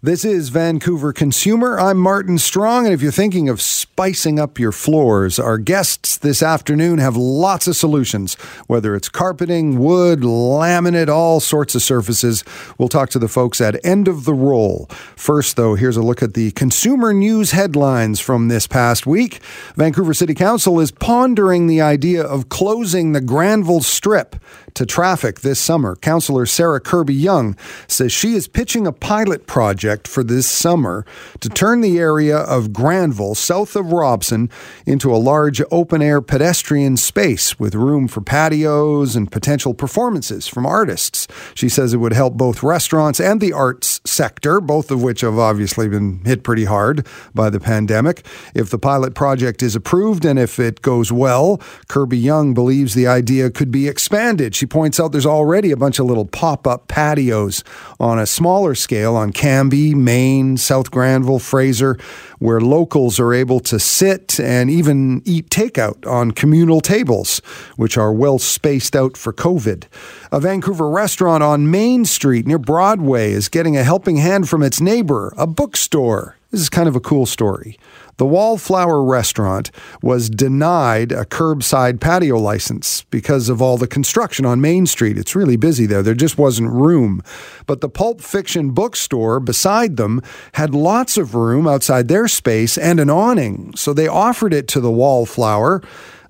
This is Vancouver Consumer. I'm Martin Strong, and if you're thinking of spicing up your floors, our guests this afternoon have lots of solutions, whether it's carpeting, wood, laminate, all sorts of surfaces. We'll talk to the folks at End of the Roll. First, though, here's a look at the consumer news headlines from this past week. Vancouver City Council is pondering the idea of closing the Granville Strip to traffic this summer. Councillor Sarah Kirby-Yung says she is pitching a pilot project for this summer to turn the area of Granville, south of Robson, into a large open air pedestrian space with room for patios and potential performances from artists. She says it would help both restaurants and the arts sector, both of which have obviously been hit pretty hard by the pandemic. If the pilot project is approved and if it goes well, Kirby-Yung believes the idea could be expanded. She points out there's already a bunch of little pop up patios on a smaller scale on Cambie, Main, South Granville, Fraser, where locals are able to sit and even eat takeout on communal tables, which are well spaced out for COVID. A Vancouver restaurant on Main Street near Broadway is getting a helping hand from its neighbor, a bookstore. This is kind of a cool story. The Wallflower restaurant was denied a curbside patio license because of all the construction on Main Street. It's really busy there. There just wasn't room. But the Pulp Fiction bookstore beside them had lots of room outside their space and an awning. So they offered it to the Wallflower.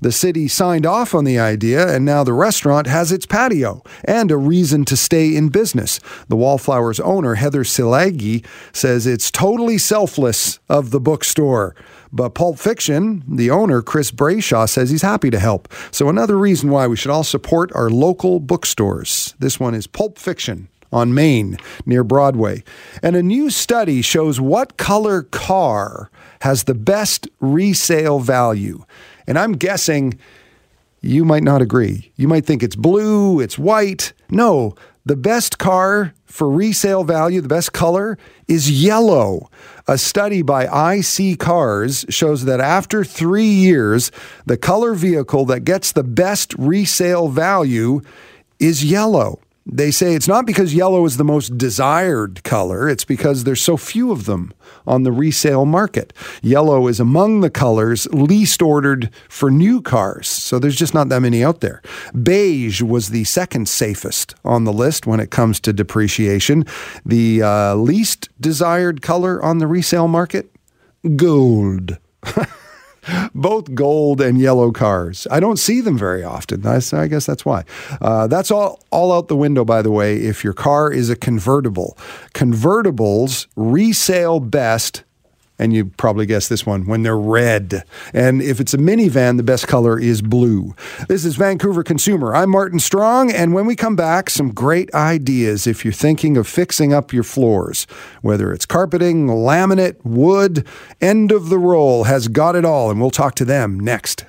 The city signed off on the idea, and now the restaurant has its patio and a reason to stay in business. The Wallflowers owner, Heather Silagi, says it's totally selfless of the bookstore. But Pulp Fiction, the owner, Chris Brayshaw, says he's happy to help. So, another reason why we should all support our local bookstores. This one is Pulp Fiction on Main near Broadway. And a new study shows what color car has the best resale value. And I'm guessing you might not agree. You might think it's blue, it's white. No, the best car for resale value, the best color, is yellow. A study by iSeeCars shows that after three years, the color vehicle that gets the best resale value is yellow. They say it's not because yellow is the most desired color, it's because there's so few of them on the resale market. Yellow is among the colors least ordered for new cars, so there's just not that many out there. Beige was the second safest on the list when it comes to depreciation. The uh, least desired color on the resale market? Gold. both gold and yellow cars. I don't see them very often. I, I guess that's why. Uh, that's all, all out the window, by the way, if your car is a convertible. Convertibles resale best and you probably guess this one when they're red. And if it's a minivan, the best color is blue. This is Vancouver Consumer. I'm Martin Strong, and when we come back, some great ideas if you're thinking of fixing up your floors, whether it's carpeting, laminate, wood. End of the Roll has got it all, and we'll talk to them next.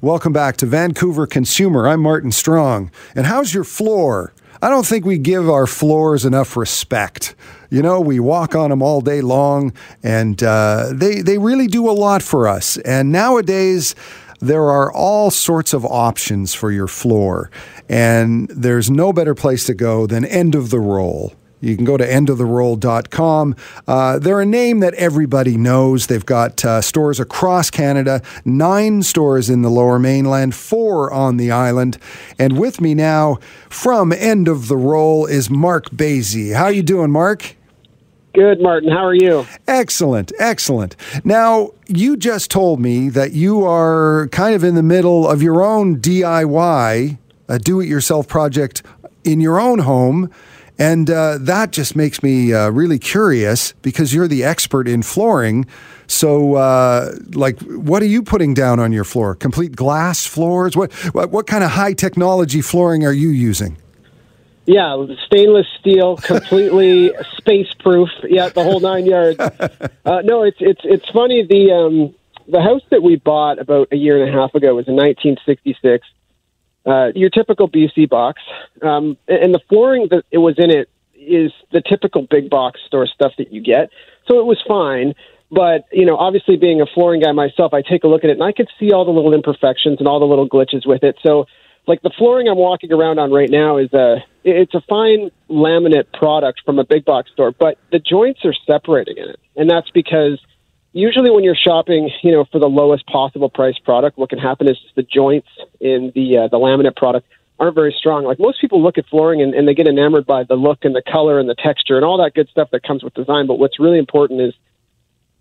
Welcome back to Vancouver Consumer. I'm Martin Strong. And how's your floor? I don't think we give our floors enough respect. You know, we walk on them all day long, and uh, they they really do a lot for us. And nowadays, there are all sorts of options for your floor, and there's no better place to go than End of the Roll. You can go to endoftheroll.com. Uh, they're a name that everybody knows. They've got uh, stores across Canada, nine stores in the lower mainland, four on the island. And with me now from End of the Roll is Mark Basie. How you doing, Mark? Good, Martin. How are you? Excellent, excellent. Now, you just told me that you are kind of in the middle of your own DIY, a do it yourself project in your own home. And uh, that just makes me uh, really curious because you're the expert in flooring. So, uh, like, what are you putting down on your floor? Complete glass floors? What, what, what kind of high technology flooring are you using? Yeah, stainless steel, completely space proof. Yeah, the whole nine yards. Uh, no, it's it's it's funny. The um, the house that we bought about a year and a half ago was in 1966. Uh, your typical BC box, um, and the flooring that it was in it, is the typical big box store stuff that you get. So it was fine. But, you know, obviously being a flooring guy myself, I take a look at it and I could see all the little imperfections and all the little glitches with it. So, like the flooring I'm walking around on right now is a it's a fine laminate product from a big box store, but the joints are separating in it. And that's because usually when you're shopping, you know, for the lowest possible price product, what can happen is the joints in the uh, the laminate product aren't very strong. Like most people look at flooring and, and they get enamored by the look and the color and the texture and all that good stuff that comes with design. But what's really important is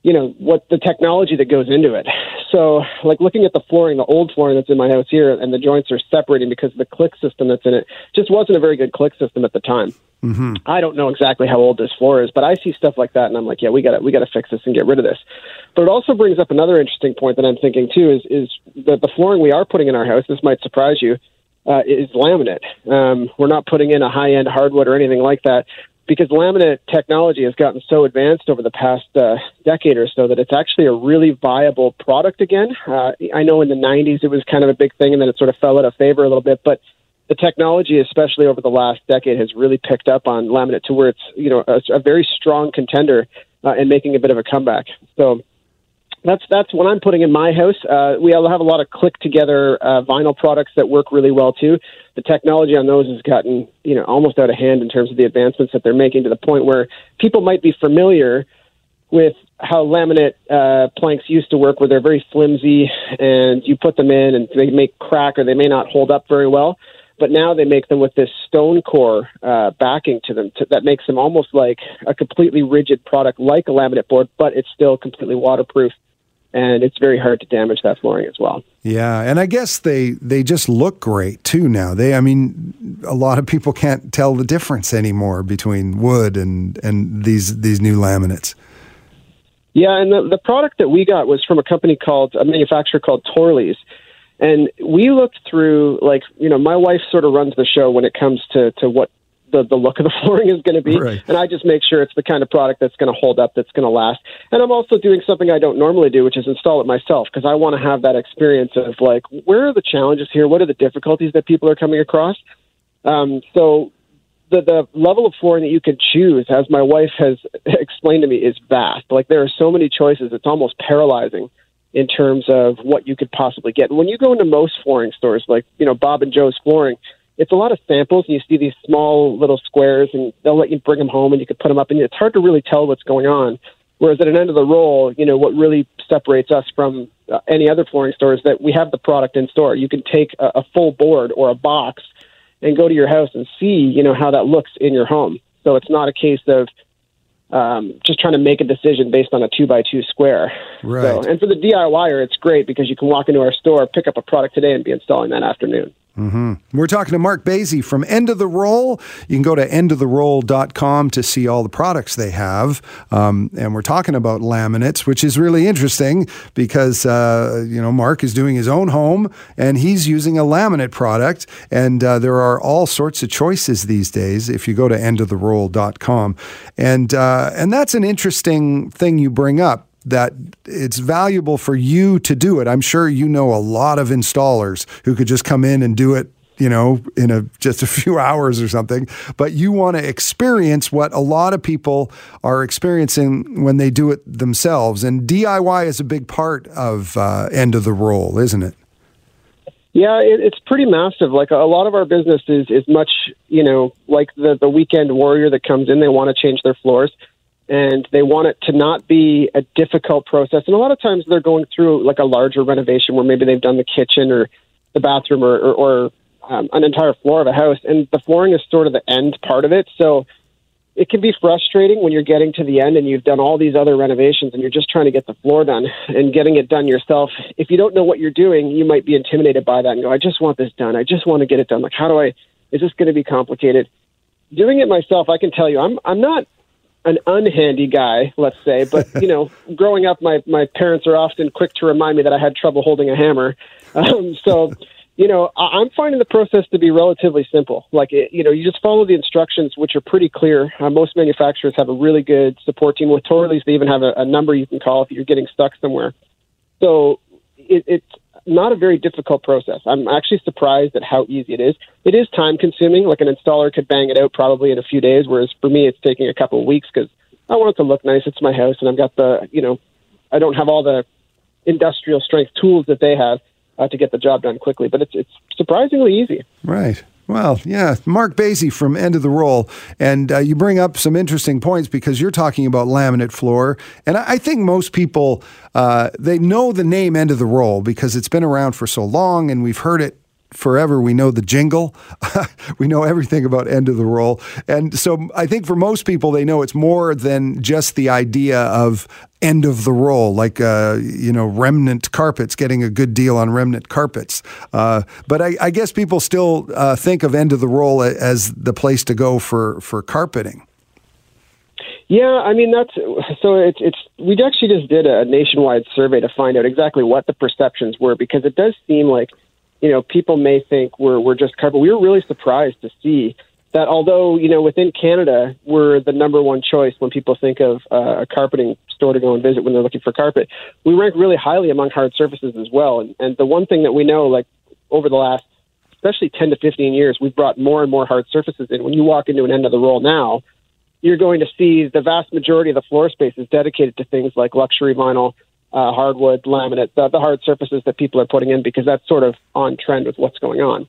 you know what the technology that goes into it. So, like looking at the flooring, the old flooring that's in my house here, and the joints are separating because the click system that's in it just wasn't a very good click system at the time. Mm-hmm. I don't know exactly how old this floor is, but I see stuff like that, and I'm like, yeah, we got to we got to fix this and get rid of this. But it also brings up another interesting point that I'm thinking too is is that the flooring we are putting in our house. This might surprise you. Uh, is laminate. Um, we're not putting in a high end hardwood or anything like that because laminate technology has gotten so advanced over the past uh, decade or so that it's actually a really viable product again. Uh, I know in the 90s it was kind of a big thing and then it sort of fell out of favor a little bit, but the technology, especially over the last decade, has really picked up on laminate to where it's you know a, a very strong contender uh, and making a bit of a comeback. So that's that's what I'm putting in my house. Uh, we have a lot of click together uh, vinyl products that work really well too. The technology on those has gotten you know almost out of hand in terms of the advancements that they're making to the point where people might be familiar with how laminate uh, planks used to work, where they're very flimsy and you put them in and they may crack or they may not hold up very well. But now they make them with this stone core uh, backing to them to, that makes them almost like a completely rigid product, like a laminate board, but it's still completely waterproof and it's very hard to damage that flooring as well. Yeah, and I guess they they just look great too now. They I mean a lot of people can't tell the difference anymore between wood and and these these new laminates. Yeah, and the the product that we got was from a company called a manufacturer called Torlys. And we looked through like, you know, my wife sort of runs the show when it comes to to what the, the look of the flooring is going to be. Right. And I just make sure it's the kind of product that's going to hold up, that's going to last. And I'm also doing something I don't normally do, which is install it myself because I want to have that experience of like, where are the challenges here? What are the difficulties that people are coming across? Um, so the, the level of flooring that you can choose, as my wife has explained to me, is vast. Like there are so many choices, it's almost paralyzing in terms of what you could possibly get. And when you go into most flooring stores, like you know Bob and Joe's Flooring, it's a lot of samples and you see these small little squares and they'll let you bring them home and you can put them up and it's hard to really tell what's going on whereas at an end of the roll you know what really separates us from uh, any other flooring store is that we have the product in store you can take a, a full board or a box and go to your house and see you know how that looks in your home so it's not a case of um, just trying to make a decision based on a two by two square. Right. So, and for the DIYer, it's great because you can walk into our store, pick up a product today, and be installing that afternoon. Mm-hmm. We're talking to Mark Basie from End of the Roll. You can go to endoftheroll.com to see all the products they have. Um, and we're talking about laminates, which is really interesting because, uh, you know, Mark is doing his own home and he's using a laminate product. And uh, there are all sorts of choices these days if you go to endoftheroll.com. And, uh, and that's an interesting thing you bring up that it's valuable for you to do it. I'm sure you know a lot of installers who could just come in and do it you know, in a just a few hours or something, but you want to experience what a lot of people are experiencing when they do it themselves. And DIY is a big part of uh, end of the roll, isn't it? Yeah, it, it's pretty massive. Like a, a lot of our business is is much, you know, like the the weekend warrior that comes in. They want to change their floors and they want it to not be a difficult process. And a lot of times they're going through like a larger renovation where maybe they've done the kitchen or the bathroom or, or, or um, an entire floor of a house, and the flooring is sort of the end part of it. So it can be frustrating when you're getting to the end and you've done all these other renovations and you're just trying to get the floor done and getting it done yourself. If you don't know what you're doing, you might be intimidated by that and go, I just want this done. I just want to get it done. Like, how do I, is this going to be complicated? Doing it myself, I can tell you, I'm, I'm not an unhandy guy, let's say. But you know, growing up, my my parents are often quick to remind me that I had trouble holding a hammer. Um, so, you know, I, I'm finding the process to be relatively simple. Like, it, you know, you just follow the instructions, which are pretty clear. Uh, most manufacturers have a really good support team. With Torlys, they even have a, a number you can call if you're getting stuck somewhere. So, it, it's not a very difficult process. I'm actually surprised at how easy it is. It is time consuming. Like an installer could bang it out probably in a few days, whereas for me, it's taking a couple of weeks because I want it to look nice. It's my house, and I've got the, you know, I don't have all the industrial strength tools that they have uh, to get the job done quickly. But it's it's surprisingly easy. Right. Well, yeah, Mark Basie from End of the Roll, and uh, you bring up some interesting points because you're talking about laminate floor, and I, I think most people uh, they know the name End of the Roll because it's been around for so long, and we've heard it forever. We know the jingle. we know everything about end of the roll. And so I think for most people, they know it's more than just the idea of end of the roll, like, uh, you know, remnant carpets, getting a good deal on remnant carpets. Uh, but I, I, guess people still uh, think of end of the roll as the place to go for, for carpeting. Yeah, I mean that's so it's it's we actually just did a nationwide survey to find out exactly what the perceptions were because it does seem like you know, people may think we're we're just carpet. We were really surprised to see that although you know within Canada we're the number one choice when people think of uh, a carpeting store to go and visit when they're looking for carpet, we rank really highly among hard surfaces as well. And, and the one thing that we know, like over the last especially 10 to 15 years, we've brought more and more hard surfaces in. When you walk into an end of the roll now, you're going to see the vast majority of the floor space is dedicated to things like luxury vinyl, uh, hardwood, laminate, the, the hard surfaces that people are putting in because that's sort of on trend with what's going on.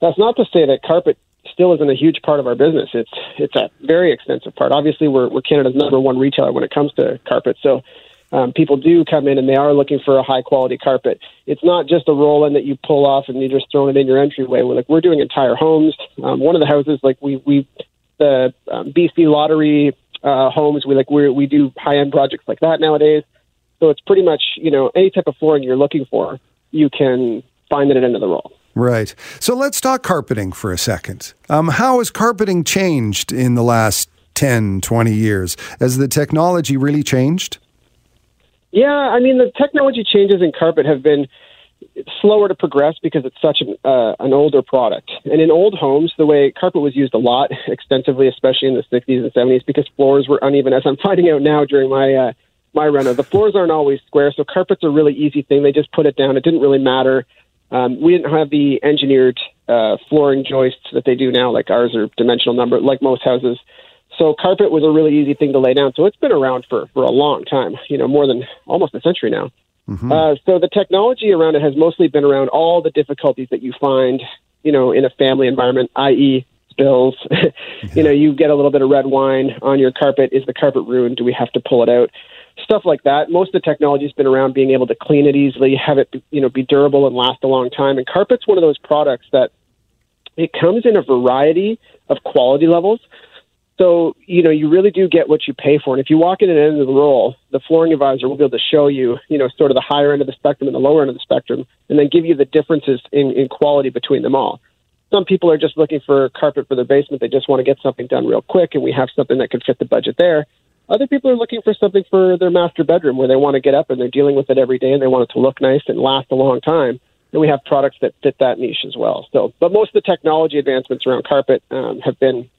That's not to say that carpet still isn't a huge part of our business. It's it's a very extensive part. Obviously, we're we're Canada's number one retailer when it comes to carpet. So um, people do come in and they are looking for a high quality carpet. It's not just a roll in that you pull off and you just throw it in your entryway. We're like we're doing entire homes. Um, one of the houses, like we we the um, BC lottery uh, homes, we like we we do high end projects like that nowadays. So it's pretty much, you know, any type of flooring you're looking for, you can find it at end of the roll. Right. So let's talk carpeting for a second. Um, how has carpeting changed in the last 10, 20 years? Has the technology really changed? Yeah, I mean, the technology changes in carpet have been slower to progress because it's such an, uh, an older product. And in old homes, the way carpet was used a lot, extensively, especially in the 60s and 70s, because floors were uneven, as I'm finding out now during my uh, my reno. The floors aren't always square, so carpet's are a really easy thing. They just put it down. It didn't really matter. Um, we didn't have the engineered uh, flooring joists that they do now, like ours are dimensional lumber, like most houses. So carpet was a really easy thing to lay down. So it's been around for for a long time, you know, more than almost a century now. Mm-hmm. Uh, so the technology around it has mostly been around all the difficulties that you find, you know, in a family environment, i.e., spills. you know, you get a little bit of red wine on your carpet. Is the carpet ruined? Do we have to pull it out? stuff like that. Most of the technology has been around being able to clean it easily, have it you know be durable and last a long time. And carpet's one of those products that it comes in a variety of quality levels. So you know you really do get what you pay for. And if you walk in at the end of the roll, the flooring advisor will be able to show you you know sort of the higher end of the spectrum and the lower end of the spectrum, and then give you the differences in, in quality between them all. Some people are just looking for carpet for their basement. They just want to get something done real quick, and we have something that can fit the budget there. Other people are looking for something for their master bedroom where they want to get up and they're dealing with it every day and they want it to look nice and last a long time. And we have products that fit that niche as well. So, but most of the technology advancements around carpet um, have been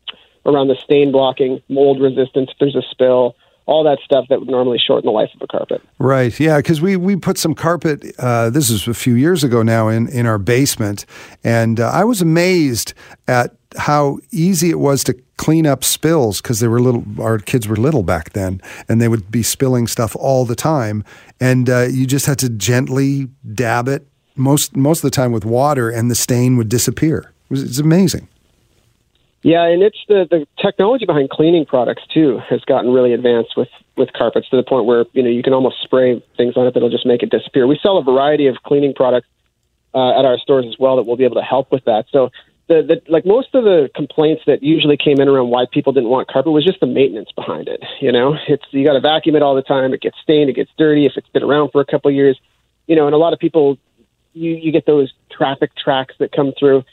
around the stain blocking, mold resistance. If there's a spill, all that stuff that would normally shorten the life of a carpet. Right. Yeah. Because we we put some carpet. Uh, this is a few years ago now in in our basement, and uh, I was amazed at how easy it was to clean up spills because they were little. Our kids were little back then, and they would be spilling stuff all the time, and uh, you just had to gently dab it most most of the time with water, and the stain would disappear. It was, it's amazing. Yeah, and it's the the technology behind cleaning products too has gotten really advanced with with carpets to the point where you know you can almost spray things on it that'll just make it disappear. We sell a variety of cleaning products uh, at our stores as well that will be able to help with that. So the, the like most of the complaints that usually came in around why people didn't want carpet was just the maintenance behind it. You know, it's you got to vacuum it all the time. It gets stained. It gets dirty if it's been around for a couple of years. You know, and a lot of people you you get those traffic tracks that come through.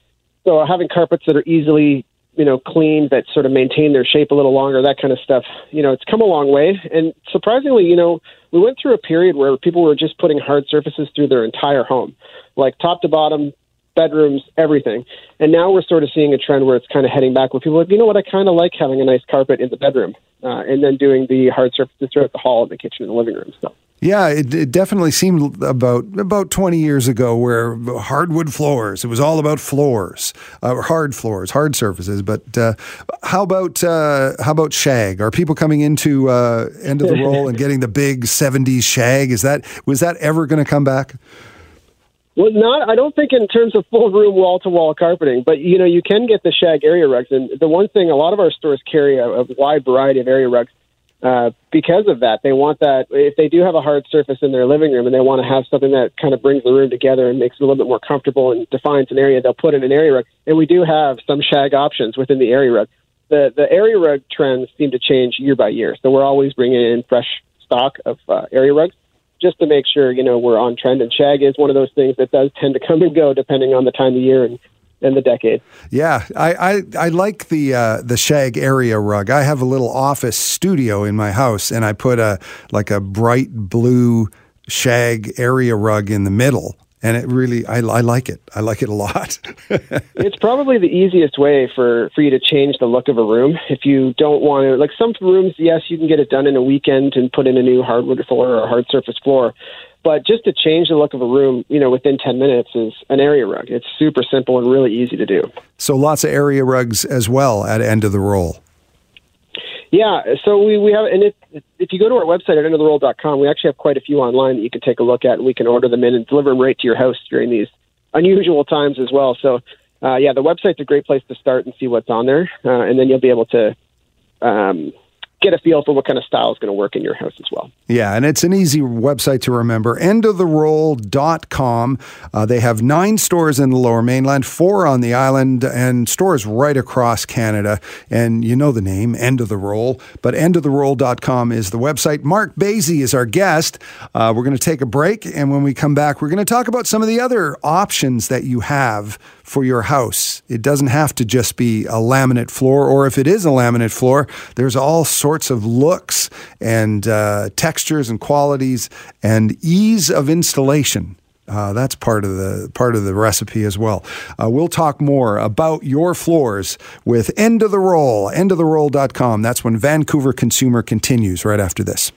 So having carpets that are easily you know, clean that sort of maintain their shape a little longer, that kind of stuff. You know, it's come a long way. And surprisingly, you know, we went through a period where people were just putting hard surfaces through their entire home, like top to bottom, bedrooms, everything. And now we're sort of seeing a trend where it's kind of heading back, where people are like, you know what, I kind of like having a nice carpet in the bedroom, uh, and then doing the hard surfaces throughout the hall, and the kitchen, and the living room. So. Yeah, it, it, definitely seemed about about twenty years ago where hardwood floors. It was all about floors, uh, hard floors, hard surfaces. But uh, how about uh, how about shag? Are people coming into uh, end of the roll and getting the big '70s shag? Is that was that ever going to come back? Well, not. I don't think in terms of full room wall to wall carpeting, but you know you can get the shag area rugs, and the one thing a lot of our stores carry a, a wide variety of area rugs uh, because of that. They want that if they do have a hard surface in their living room and they want to have something that kind of brings the room together and makes it a little bit more comfortable and defines an area, they'll put in an area rug. And we do have some shag options within the area rug. The the area rug trends seem to change year by year, so we're always bringing in fresh stock of uh, area rugs just to make sure you know we're on trend. And shag is one of those things that does tend to come and go depending on the time of year and in the decade. Yeah, I I, I like the uh, the shag area rug. I have a little office studio in my house, and I put a like a bright blue shag area rug in the middle. And it really, I, I like it. I like it a lot. it's probably the easiest way for, for you to change the look of a room. If you don't want to, like some rooms, yes, you can get it done in a weekend and put in a new hardwood floor or a hard surface floor. But just to change the look of a room, you know, within 10 minutes is an area rug. It's super simple and really easy to do. So lots of area rugs as well at end of the roll. Yeah, so we, we have, and if, if you go to our website at endoftheroll.com, we actually have quite a few online that you can take a look at, and we can order them in and deliver them right to your house during these unusual times as well. So, uh, yeah, the website's a great place to start and see what's on there, uh, and then you'll be able to um, get a feel for what kind of style is going to work in your house as well. Yeah, and it's an easy website to remember endoftheroll.com. Uh, they have nine stores in the lower mainland, four on the island, and stores right across Canada. And you know the name, End of the Roll, but endoftheroll.com is the website. Mark Basie is our guest. Uh, we're going to take a break, and when we come back, we're going to talk about some of the other options that you have for your house. It doesn't have to just be a laminate floor, or if it is a laminate floor, there's all sorts of looks and uh, textures and qualities and ease of installation. Uh, that's part of the part of the recipe as well. Uh, we'll talk more about your floors with End of the Roll, endoftheroll.com. That's when Vancouver Consumer continues right after this.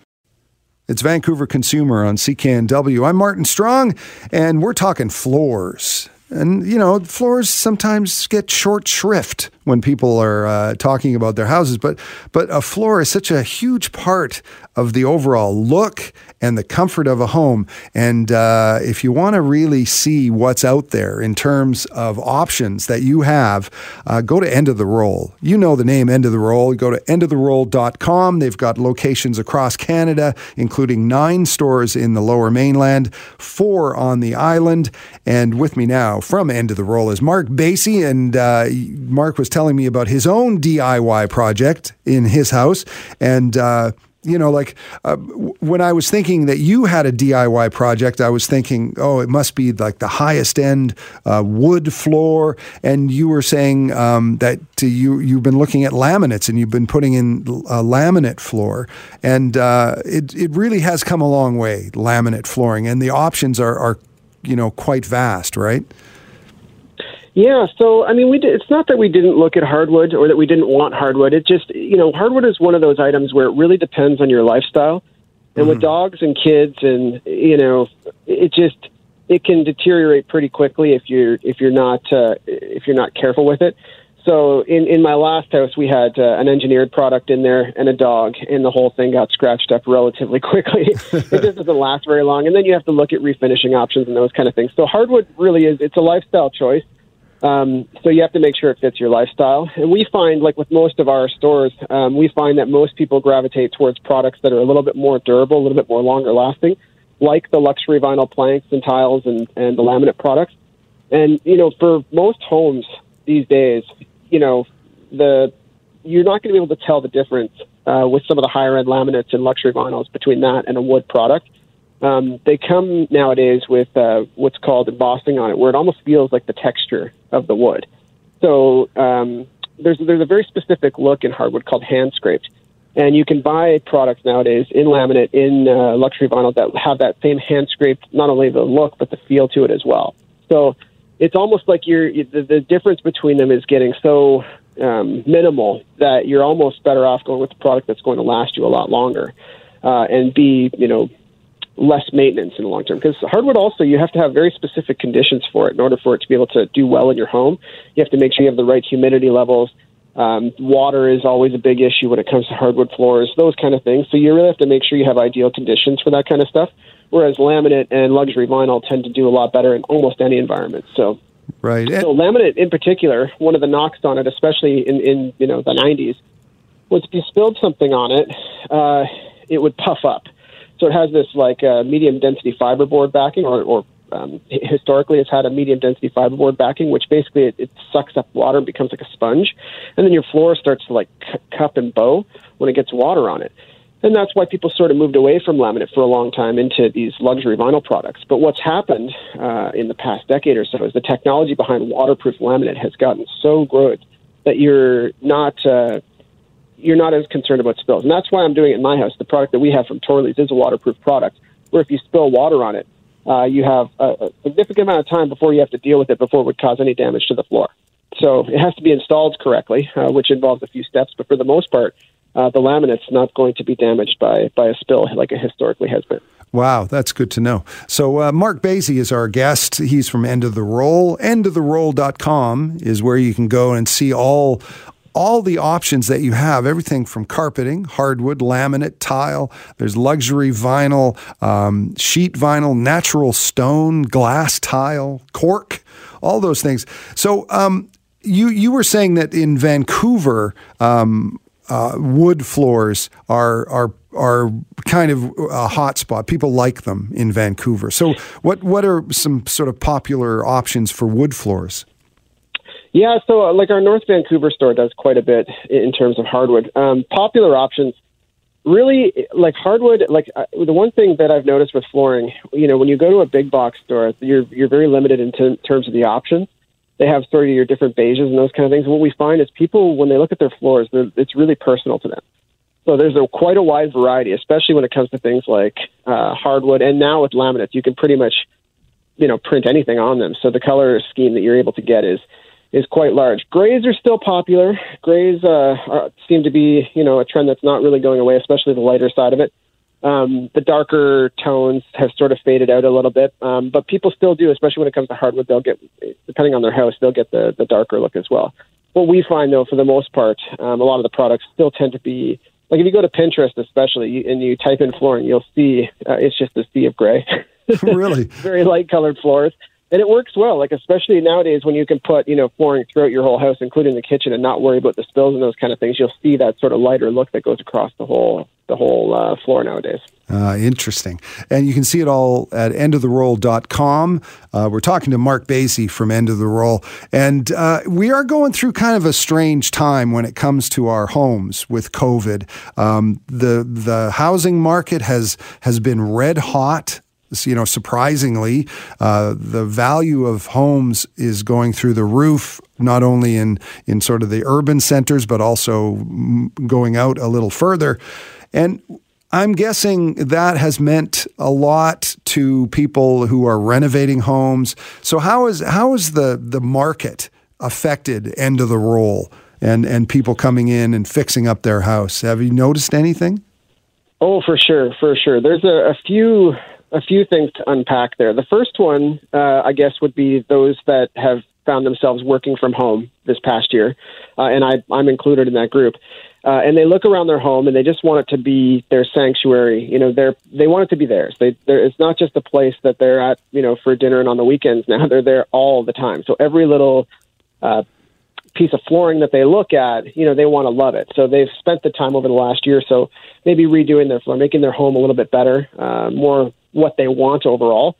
It's Vancouver Consumer on CKNW. I'm Martin Strong, and we're talking floors. And, you know, floors sometimes get short shrift when people are uh, talking about their houses, but, but a floor is such a huge part of the overall look and the comfort of a home. And uh, if you want to really see what's out there in terms of options that you have, uh, go to End of the Roll. You know the name End of the Roll. Go to endoftheroll.com. They've got locations across Canada, including nine stores in the lower mainland, four on the island. And with me now from End of the Roll is Mark Basie. And uh, Mark was telling me about his own DIY project in his house. And uh, you know, like uh, when I was thinking that you had a DIY project, I was thinking, oh, it must be like the highest end uh, wood floor. And you were saying um, that you you've been looking at laminates and you've been putting in a laminate floor, and uh, it it really has come a long way, laminate flooring, and the options are are you know quite vast, right? Yeah, so I mean, we did, it's not that we didn't look at hardwood or that we didn't want hardwood. It just you know, hardwood is one of those items where it really depends on your lifestyle. And mm-hmm. with dogs and kids, and you know, it just it can deteriorate pretty quickly if you're if you're not uh, if you're not careful with it. So in in my last house, we had uh, an engineered product in there and a dog, and the whole thing got scratched up relatively quickly. it just doesn't last very long, and then you have to look at refinishing options and those kind of things. So hardwood really is it's a lifestyle choice. Um, so you have to make sure it fits your lifestyle. And we find, like with most of our stores, um, we find that most people gravitate towards products that are a little bit more durable, a little bit more longer lasting, like the luxury vinyl planks and tiles and, and the laminate products. And, you know, for most homes these days, you know, the you're not going to be able to tell the difference uh, with some of the higher end laminates and luxury vinyls between that and a wood product. Um, they come nowadays with uh, what's called embossing on it, where it almost feels like the texture of the wood. So um, there's there's a very specific look in hardwood called hand scraped, and you can buy products nowadays in laminate in uh, luxury vinyl that have that same hand scraped not only the look but the feel to it as well. So it's almost like you're the, the difference between them is getting so um, minimal that you're almost better off going with the product that's going to last you a lot longer uh, and be you know less maintenance in the long term. Because hardwood also, you have to have very specific conditions for it in order for it to be able to do well in your home. You have to make sure you have the right humidity levels. Um, water is always a big issue when it comes to hardwood floors, those kind of things. So you really have to make sure you have ideal conditions for that kind of stuff. Whereas laminate and luxury vinyl tend to do a lot better in almost any environment. So, right. So laminate in particular, one of the knocks on it, especially in, in you know the 90s, was if you spilled something on it, uh, it would puff up. So it has this like uh, medium density fiberboard backing, or, or um, historically it's had a medium density fiberboard backing, which basically it, it sucks up water and becomes like a sponge, and then your floor starts to like c- cup and bow when it gets water on it. And that's why people sort of moved away from laminate for a long time into these luxury vinyl products. But what's happened uh, in the past decade or so is the technology behind waterproof laminate has gotten so good that you're not uh, you're not as concerned about spills. And that's why I'm doing it in my house. The product that we have from Torlys is a waterproof product, where if you spill water on it, uh, you have a, a significant amount of time before you have to deal with it before it would cause any damage to the floor. So it has to be installed correctly, uh, which involves a few steps. But for the most part, uh, the laminate's not going to be damaged by by a spill like it historically has been. Wow, that's good to know. So, uh, Mark Basie is our guest. He's from End of the Roll. Endoftheroll.com is where you can go and see all all the options that you have everything from carpeting, hardwood, laminate, tile. There's luxury vinyl, um, sheet vinyl, natural stone, glass tile, cork, all those things. So, um, you you were saying that in Vancouver, um, uh, wood floors are are are kind of a hot spot. People like them in Vancouver. So, what what are some sort of popular options for wood floors? Yeah, so uh, like our North Vancouver store does quite a bit in terms of hardwood. Um, popular options, really, like hardwood. Like uh, the one thing that I've noticed with flooring, you know, when you go to a big box store, you're you're very limited in t- terms of the options. They have sort of your different beiges and those kind of things. What we find is people, when they look at their floors, it's really personal to them. So there's a quite a wide variety, especially when it comes to things like uh, hardwood, and now with laminates, you can pretty much, you know, print anything on them. So the color scheme that you're able to get is is quite large. Grays are still popular. Grays uh, are, seem to be, you know, a trend that's not really going away, especially the lighter side of it. Um, the darker tones have sort of faded out a little bit, um, but people still do, especially when it comes to hardwood. They'll get, depending on their house, they'll get the the darker look as well. What we find, though, for the most part, um, a lot of the products still tend to be like if you go to Pinterest, especially, and you type in flooring, you'll see uh, it's just a sea of gray. really, very light colored floors and it works well. Like especially nowadays when you can put you know flooring throughout your whole house, including the kitchen, and not worry about the spills and those kind of things. You'll see that sort of lighter look that goes across the whole the whole uh, floor nowadays. Uh, interesting. And you can see it all at endoftheroll.com. Uh, we're talking to Mark Basie from End of the Roll. And uh, we are going through kind of a strange time when it comes to our homes with COVID. Um, the, the housing market has, has been red hot you know, surprisingly, uh, the value of homes is going through the roof, not only in, in sort of the urban centers, but also going out a little further. And I'm guessing that has meant a lot to people who are renovating homes. So how is how is the the market affected end of the roll and and people coming in and fixing up their house? Have you noticed anything? Oh, for sure, for sure. There's a, a few a few things to unpack there. The first one, uh, I guess, would be those that have found themselves working from home this past year, uh, and I, I'm included in that group. Uh, and they look around their home and they just want it to be their sanctuary. You know, they're they want it to be theirs. They it's not just a place that they're at, you know, for dinner and on the weekends. Now they're there all the time. So every little uh, piece of flooring that they look at, you know, they want to love it. So they've spent the time over the last year so maybe redoing their floor, making their home a little bit better, uh, more what they want overall.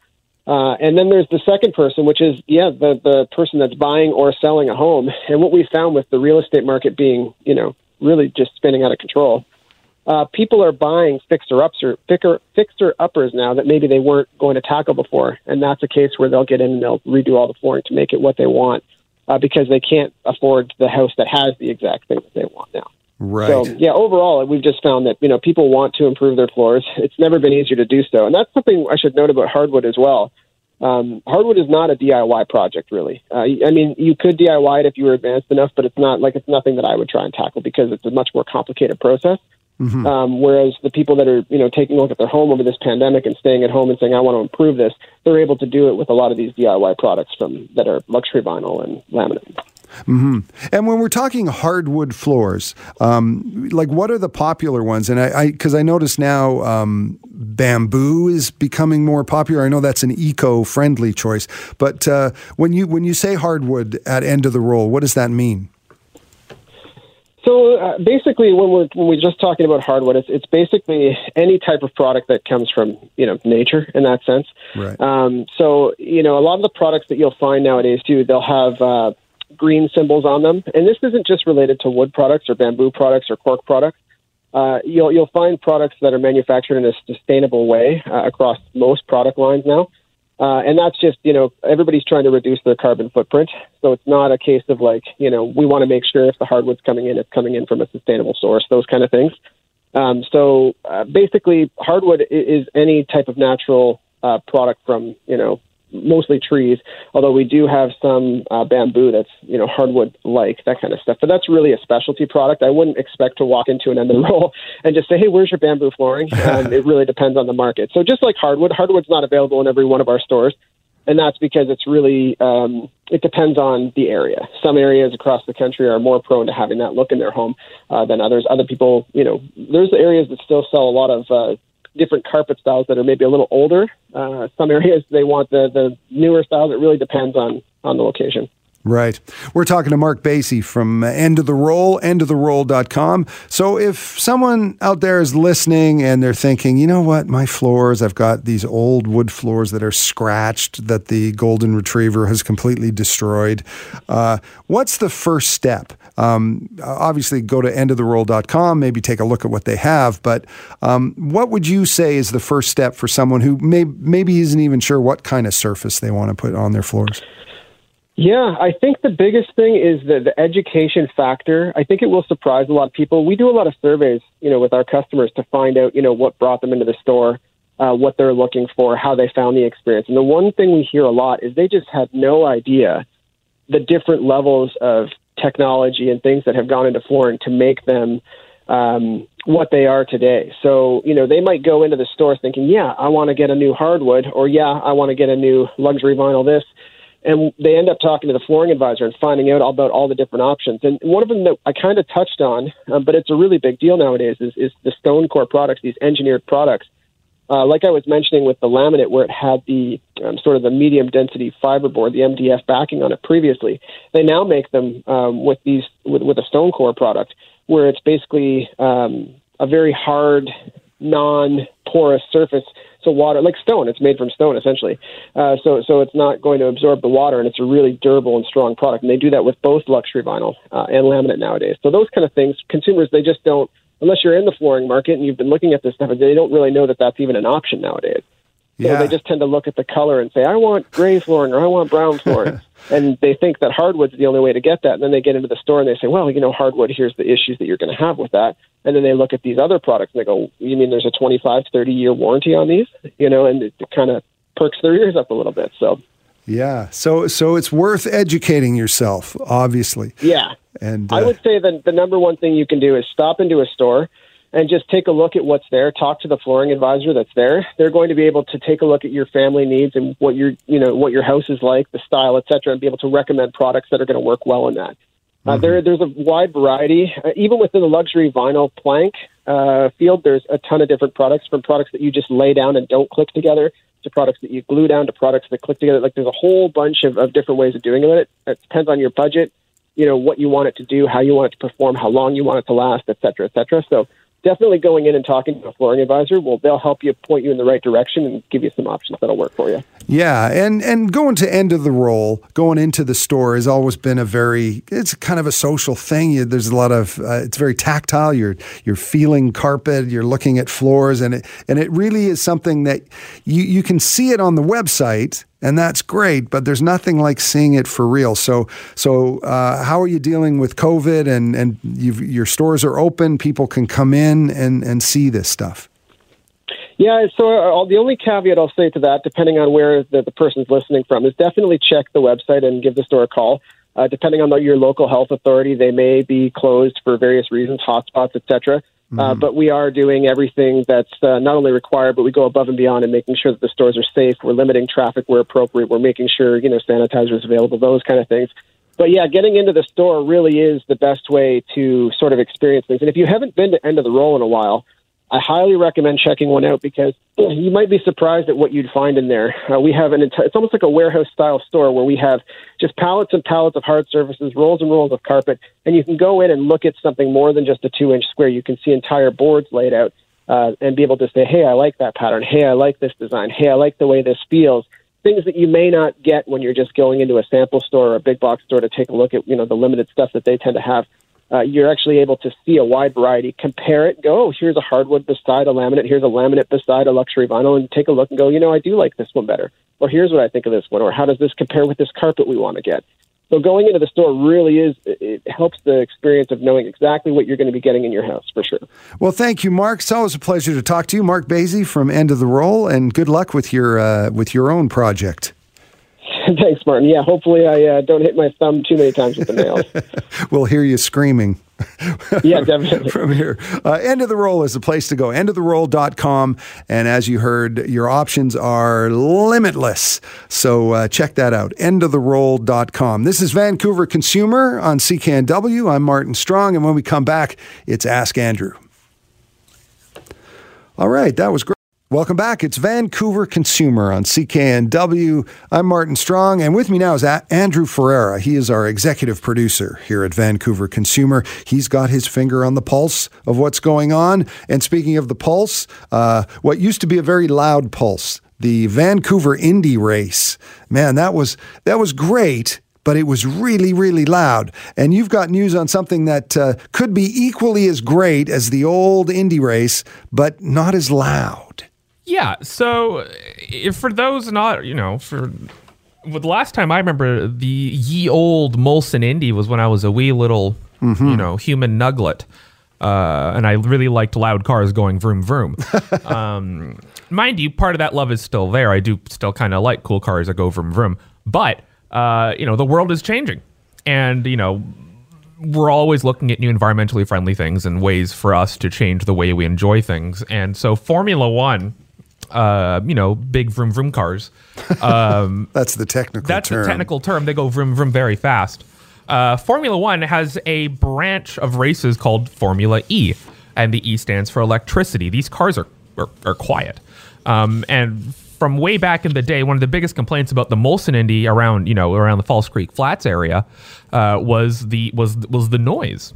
Uh, and then there's the second person, which is yeah, the the person that's buying or selling a home. And what we found with the real estate market being, you know, really just spinning out of control, uh, people are buying fixer ups or fixer fixer uppers now that maybe they weren't going to tackle before. And that's a case where they'll get in and they'll redo all the flooring to make it what they want uh, because they can't afford the house that has the exact thing that they want now. Right. So yeah, overall, we've just found that you know people want to improve their floors. It's never been easier to do so, and that's something I should note about hardwood as well. Um, hardwood is not a DIY project, really. Uh, I mean, you could DIY it if you were advanced enough, but it's not like it's nothing that I would try and tackle because it's a much more complicated process. Mm-hmm. Um, whereas the people that are, you know, taking a look at their home over this pandemic and staying at home and saying, "I want to improve this," they're able to do it with a lot of these DIY products from that are luxury vinyl and laminate. Mm-hmm. And when we're talking hardwood floors, um, like what are the popular ones? And I, because I, I notice now um, bamboo is becoming more popular. I know that's an eco-friendly choice, but uh, when you when you say hardwood at end of the roll, what does that mean? So uh, basically, when we're when we're just talking about hardwood, it's it's basically any type of product that comes from you know nature in that sense. Right. Um, so you know a lot of the products that you'll find nowadays too, they'll have uh, green symbols on them, and this isn't just related to wood products or bamboo products or cork products. Uh, you'll you'll find products that are manufactured in a sustainable way uh, across most product lines now. Uh, and that's just, you know, everybody's trying to reduce their carbon footprint. So it's not a case of like, you know, we want to make sure if the hardwood's coming in, it's coming in from a sustainable source, those kind of things. Um, so uh, basically, hardwood is any type of natural uh, product from, you know, mostly trees, although we do have some uh, bamboo that's you know hardwood like that kind of stuff. But that's really a specialty product. I wouldn't expect to walk into an end of the roll and just say, "Hey, where's your bamboo flooring?" Um, it really depends on the market. So just like hardwood, hardwood's not available in every one of our stores. And that's because it's really um, it depends on the area. Some areas across the country are more prone to having that look in their home uh, than others. Other people, you know, there's areas that still sell a lot of uh, different carpet styles that are maybe a little older. Uh, some areas they want the the newer styles. It really depends on on the location. Right. We're talking to Mark Basie from End of the Roll, endoftheroll.com. So if someone out there is listening and they're thinking, you know what, my floors, I've got these old wood floors that are scratched that the golden retriever has completely destroyed. Uh, what's the first step? Um, obviously, go to endoftheroll.com, maybe take a look at what they have. But um, what would you say is the first step for someone who may, maybe isn't even sure what kind of surface they want to put on their floors? Yeah, I think the biggest thing is the, the education factor. I think it will surprise a lot of people. We do a lot of surveys, you know, with our customers to find out, you know, what brought them into the store, uh, what they're looking for, how they found the experience. And the one thing we hear a lot is they just had no idea the different levels of technology and things that have gone into flooring to make them um, what they are today. So, you know, they might go into the store thinking, yeah, I want to get a new hardwood, or yeah, I want to get a new luxury vinyl this and they end up talking to the flooring advisor and finding out about all the different options. And one of them that I kind of touched on, um, but it's a really big deal nowadays, is, is the stone core products, these engineered products. Uh, like I was mentioning with the laminate, where it had the um, sort of the medium density fiberboard, the MDF backing on it previously, they now make them um, with these with, with a stone core product, where it's basically um, a very hard, non-porous surface so water, like stone, it's made from stone essentially. Uh, so so it's not going to absorb the water, and it's a really durable and strong product. And they do that with both luxury vinyl uh, and laminate nowadays. So those kind of things, consumers they just don't unless you're in the flooring market and you've been looking at this stuff, they don't really know that that's even an option nowadays. So yeah. they just tend to look at the color and say, I want gray flooring or I want brown flooring. and they think that hardwood's the only way to get that. And then they get into the store and they say, well, you know, hardwood, here's the issues that you're going to have with that. And then they look at these other products and they go, you mean there's a 25, 30 year warranty on these? You know, and it kind of perks their ears up a little bit. So, yeah. So, so it's worth educating yourself, obviously. Yeah. And uh, I would say that the number one thing you can do is stop into a store and just take a look at what's there. Talk to the flooring advisor that's there. They're going to be able to take a look at your family needs and what your you know what your house is like, the style, etc., and be able to recommend products that are going to work well in that. Uh, mm-hmm. there, there's a wide variety, uh, even within the luxury vinyl plank uh, field. There's a ton of different products, from products that you just lay down and don't click together, to products that you glue down, to products that click together. Like there's a whole bunch of, of different ways of doing it. It depends on your budget, you know, what you want it to do, how you want it to perform, how long you want it to last, et cetera, et cetera. So definitely going in and talking to a flooring advisor well they'll help you point you in the right direction and give you some options that'll work for you. Yeah and and going to end of the roll going into the store has always been a very it's kind of a social thing. There's a lot of uh, it's very tactile. You're you're feeling carpet you're looking at floors and it and it really is something that you you can see it on the website and that's great. But there's nothing like seeing it for real. So, so uh, how are you dealing with COVID? And and your stores are open. People can come in and and see this stuff. Yeah, so uh, the only caveat I'll say to that, depending on where the, the person's listening from, is definitely check the website and give the store a call. Uh, depending on the, your local health authority, they may be closed for various reasons, hotspots, etc. Uh, mm-hmm. but we are doing everything that's uh, not only required, but we go above and beyond in making sure that the stores are safe. We're limiting traffic where appropriate. We're making sure you know sanitizer is available, those kind of things. But yeah, getting into the store really is the best way to sort of experience things. And if you haven't been to End of the Roll in a while, I highly recommend checking one out because you might be surprised at what you'd find in there. Uh, we have an entire, it's almost like a warehouse style store where we have just pallets and pallets of hard surfaces, rolls and rolls of carpet, and you can go in and look at something more than just a two inch square. You can see entire boards laid out uh, and be able to say, hey, I like that pattern. Hey, I like this design. Hey, I like the way this feels. Things that you may not get when you're just going into a sample store or a big box store to take a look at, you know, the limited stuff that they tend to have uh, you're actually able to see a wide variety, compare it, go, oh, here's a hardwood beside a laminate, here's a laminate beside a luxury vinyl, and take a look and go, you know, I do like this one better. Or here's what I think of this one, or how does this compare with this carpet we want to get? So going into the store really is it helps the experience of knowing exactly what you're going to be getting in your house for sure. Well, thank you, Mark. It's always a pleasure to talk to you, Mark Basie from End of the Roll, and good luck with your uh, with your own project. Thanks, Martin. Yeah, hopefully I uh, don't hit my thumb too many times with the nails. we'll hear you screaming. yeah, definitely. From here. Uh, End of the Roll is the place to go. Endoftheroll.com. And as you heard, your options are limitless. So uh, check that out. Endoftheroll.com. This is Vancouver Consumer on CKNW. I'm Martin Strong. And when we come back, it's Ask Andrew. All right, that was great. Welcome back. It's Vancouver Consumer on CKNW. I'm Martin Strong, and with me now is Andrew Ferreira. He is our executive producer here at Vancouver Consumer. He's got his finger on the pulse of what's going on. And speaking of the pulse, uh, what used to be a very loud pulse, the Vancouver Indy race. Man, that was that was great but it was really, really loud. And you've got news on something that uh, could be equally as great as the old Indy race, but not as loud. Yeah. So, if for those not, you know, for well, the last time I remember the ye old Molson Indy was when I was a wee little, mm-hmm. you know, human nuglet. Uh, and I really liked loud cars going vroom vroom. um, mind you, part of that love is still there. I do still kind of like cool cars that go vroom vroom. But, uh, you know, the world is changing. And, you know, we're always looking at new environmentally friendly things and ways for us to change the way we enjoy things. And so Formula One uh, you know, big vroom vroom cars. Um, that's the technical that's term. the technical term. They go vroom vroom very fast. Uh, Formula One has a branch of races called Formula E, and the E stands for electricity. These cars are are, are quiet, um, and from way back in the day, one of the biggest complaints about the Molson Indy around you know around the False Creek Flats area uh, was the was was the noise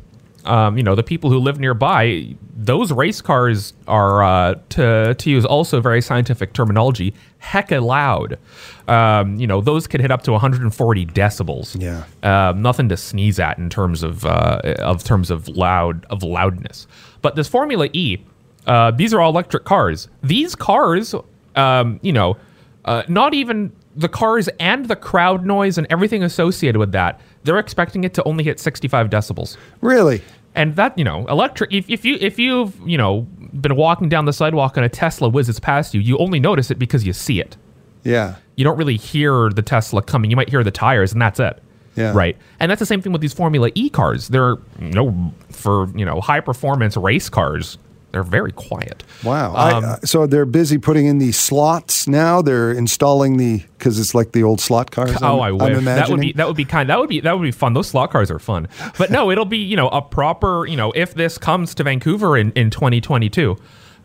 um, you know, the people who live nearby, those race cars are, uh, to, to use also very scientific terminology, hecka loud. Um, you know, those could hit up to 140 decibels. Yeah. Um, nothing to sneeze at in terms of, uh, of terms of loud, of loudness. But this Formula E, uh, these are all electric cars. These cars, um, you know, uh, not even the cars and the crowd noise and everything associated with that, they're expecting it to only hit 65 decibels. Really? and that you know electric if, if you if you've you know been walking down the sidewalk and a tesla whizzes past you you only notice it because you see it. Yeah. You don't really hear the tesla coming. You might hear the tires and that's it. Yeah. right. And that's the same thing with these formula e cars. They're you know for you know high performance race cars they're very quiet. Wow. Um, I, uh, so they're busy putting in the slots now. They're installing the because it's like the old slot cars. Oh, I'm, I wish that would be that would be kind. That would be that would be fun. Those slot cars are fun. But no, it'll be you know a proper you know if this comes to Vancouver in in 2022.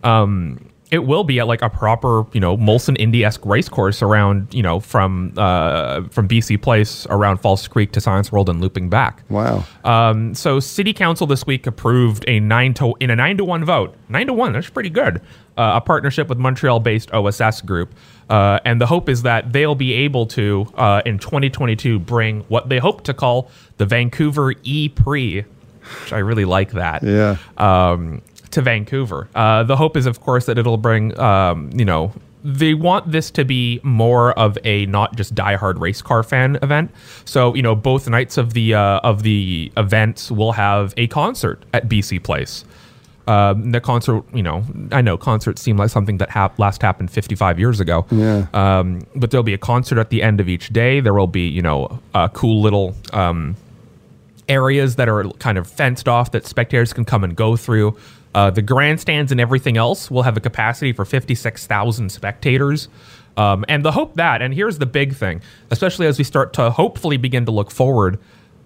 Um, it will be at like a proper, you know, Molson Indy esque race course around, you know, from uh, from BC Place around False Creek to Science World and looping back. Wow. Um, so City Council this week approved a nine to in a nine to one vote. Nine to one, that's pretty good. Uh, a partnership with Montreal-based OSS Group, uh, and the hope is that they'll be able to uh, in 2022 bring what they hope to call the Vancouver E Prix which I really like that. Yeah. Um, to Vancouver. Uh, the hope is, of course, that it'll bring, um, you know, they want this to be more of a not just diehard race car fan event. So you know, both nights of the uh, of the events will have a concert at BC Place. Um, the concert, you know, I know concerts seem like something that hap- last happened 55 years ago. Yeah. Um, but there'll be a concert at the end of each day. There will be, you know, uh, cool little um, areas that are kind of fenced off that spectators can come and go through. Uh, the grandstands and everything else will have a capacity for 56,000 spectators. Um, and the hope that, and here's the big thing, especially as we start to hopefully begin to look forward,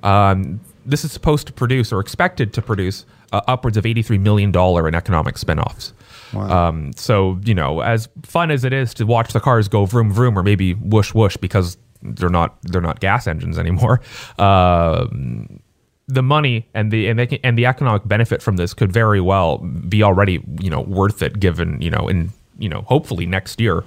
um, this is supposed to produce or expected to produce uh, upwards of $83 million in economic spinoffs. Wow. Um, so, you know, as fun as it is to watch the cars go vroom vroom or maybe whoosh whoosh because they're not they're not gas engines anymore. Um, the money and the and, can, and the economic benefit from this could very well be already you know worth it given you know in you know hopefully next year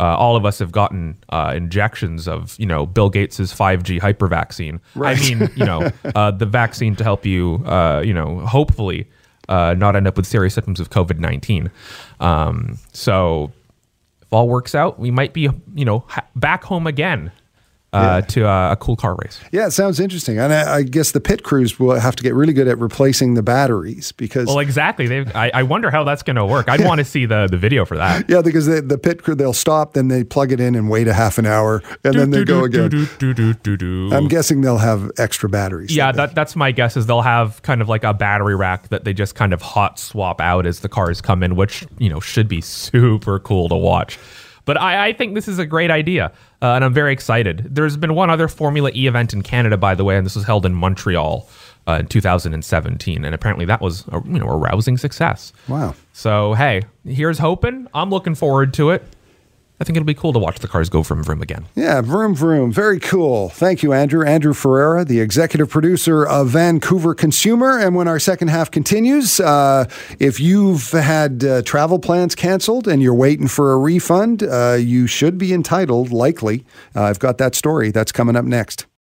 uh, all of us have gotten uh, injections of you know Bill Gates's 5G hyper vaccine. Right. I mean you know uh, the vaccine to help you uh, you know hopefully uh, not end up with serious symptoms of COVID 19. Um, so if all works out, we might be you know ha- back home again uh, to uh, a cool car race. Yeah, it sounds interesting. And I, I guess the pit crews will have to get really good at replacing the batteries because. Well, exactly. They, I, I wonder how that's going to work. I'd want to see the, the video for that. yeah, because the, the pit crew, they'll stop, then they plug it in and wait a half an hour, and then they go again. I'm guessing they'll have extra batteries. Yeah, that, that's my guess. Is they'll have kind of like a battery rack that they just kind of hot swap out as the cars come in, which you know should be super cool to watch. But I, I think this is a great idea, uh, and I'm very excited. There's been one other Formula E event in Canada, by the way, and this was held in Montreal uh, in 2017, and apparently that was a, you know a rousing success. Wow. So hey, here's hoping. I'm looking forward to it. I think it'll be cool to watch the cars go from vroom again. Yeah, vroom vroom. Very cool. Thank you, Andrew. Andrew Ferreira, the executive producer of Vancouver Consumer. And when our second half continues, uh, if you've had uh, travel plans canceled and you're waiting for a refund, uh, you should be entitled, likely. Uh, I've got that story. That's coming up next.